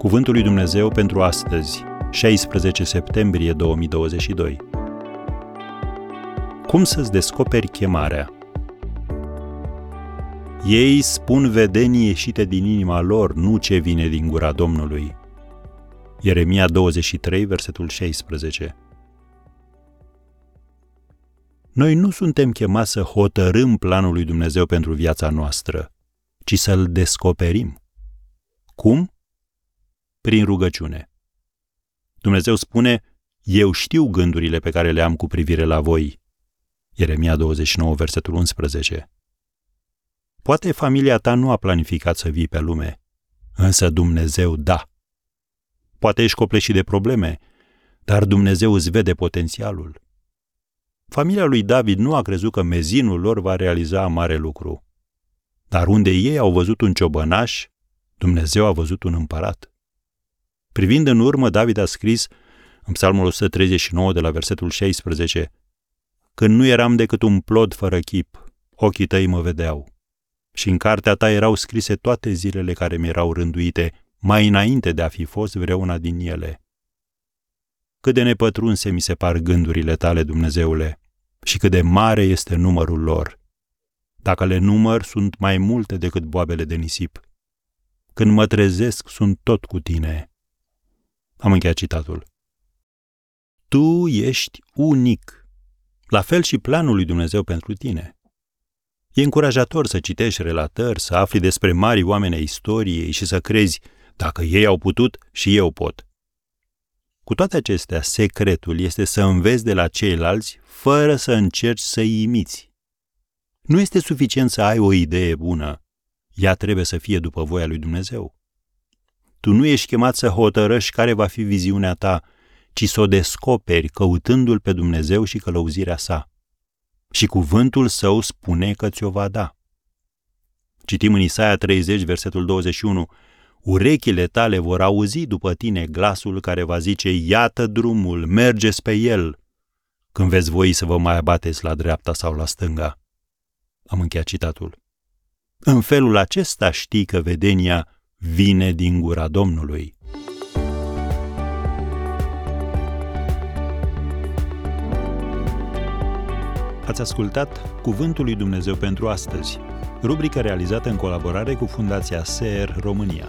Cuvântul lui Dumnezeu pentru astăzi, 16 septembrie 2022. Cum să-ți descoperi chemarea? Ei spun vedenii ieșite din inima lor, nu ce vine din gura Domnului. Ieremia 23, versetul 16. Noi nu suntem chemați să hotărâm planul lui Dumnezeu pentru viața noastră, ci să-l descoperim. Cum? Prin rugăciune. Dumnezeu spune, eu știu gândurile pe care le am cu privire la voi. Ieremia 29, versetul 11. Poate familia ta nu a planificat să vii pe lume, însă Dumnezeu da. Poate ești copleșit de probleme, dar Dumnezeu îți vede potențialul. Familia lui David nu a crezut că mezinul lor va realiza mare lucru. Dar unde ei au văzut un ciobănaș, Dumnezeu a văzut un împărat. Privind în urmă, David a scris în Psalmul 139 de la versetul 16 Când nu eram decât un plod fără chip, ochii tăi mă vedeau. Și în cartea ta erau scrise toate zilele care mi erau rânduite, mai înainte de a fi fost vreuna din ele. Cât de nepătrunse mi se par gândurile tale, Dumnezeule, și cât de mare este numărul lor. Dacă le număr, sunt mai multe decât boabele de nisip. Când mă trezesc, sunt tot cu tine. Am încheiat citatul. Tu ești unic. La fel și planul lui Dumnezeu pentru tine. E încurajator să citești relatări, să afli despre mari oameni ai istoriei și să crezi, dacă ei au putut, și eu pot. Cu toate acestea, secretul este să înveți de la ceilalți fără să încerci să-i imiți. Nu este suficient să ai o idee bună, ea trebuie să fie după voia lui Dumnezeu. Tu nu ești chemat să hotărăști care va fi viziunea ta, ci să o descoperi căutându-L pe Dumnezeu și călăuzirea sa. Și cuvântul său spune că ți-o va da. Citim în Isaia 30, versetul 21, Urechile tale vor auzi după tine glasul care va zice, iată drumul, mergeți pe el, când veți voi să vă mai abateți la dreapta sau la stânga. Am încheiat citatul. În felul acesta știi că vedenia vine din gura Domnului. Ați ascultat Cuvântul lui Dumnezeu pentru astăzi, rubrica realizată în colaborare cu Fundația SER România.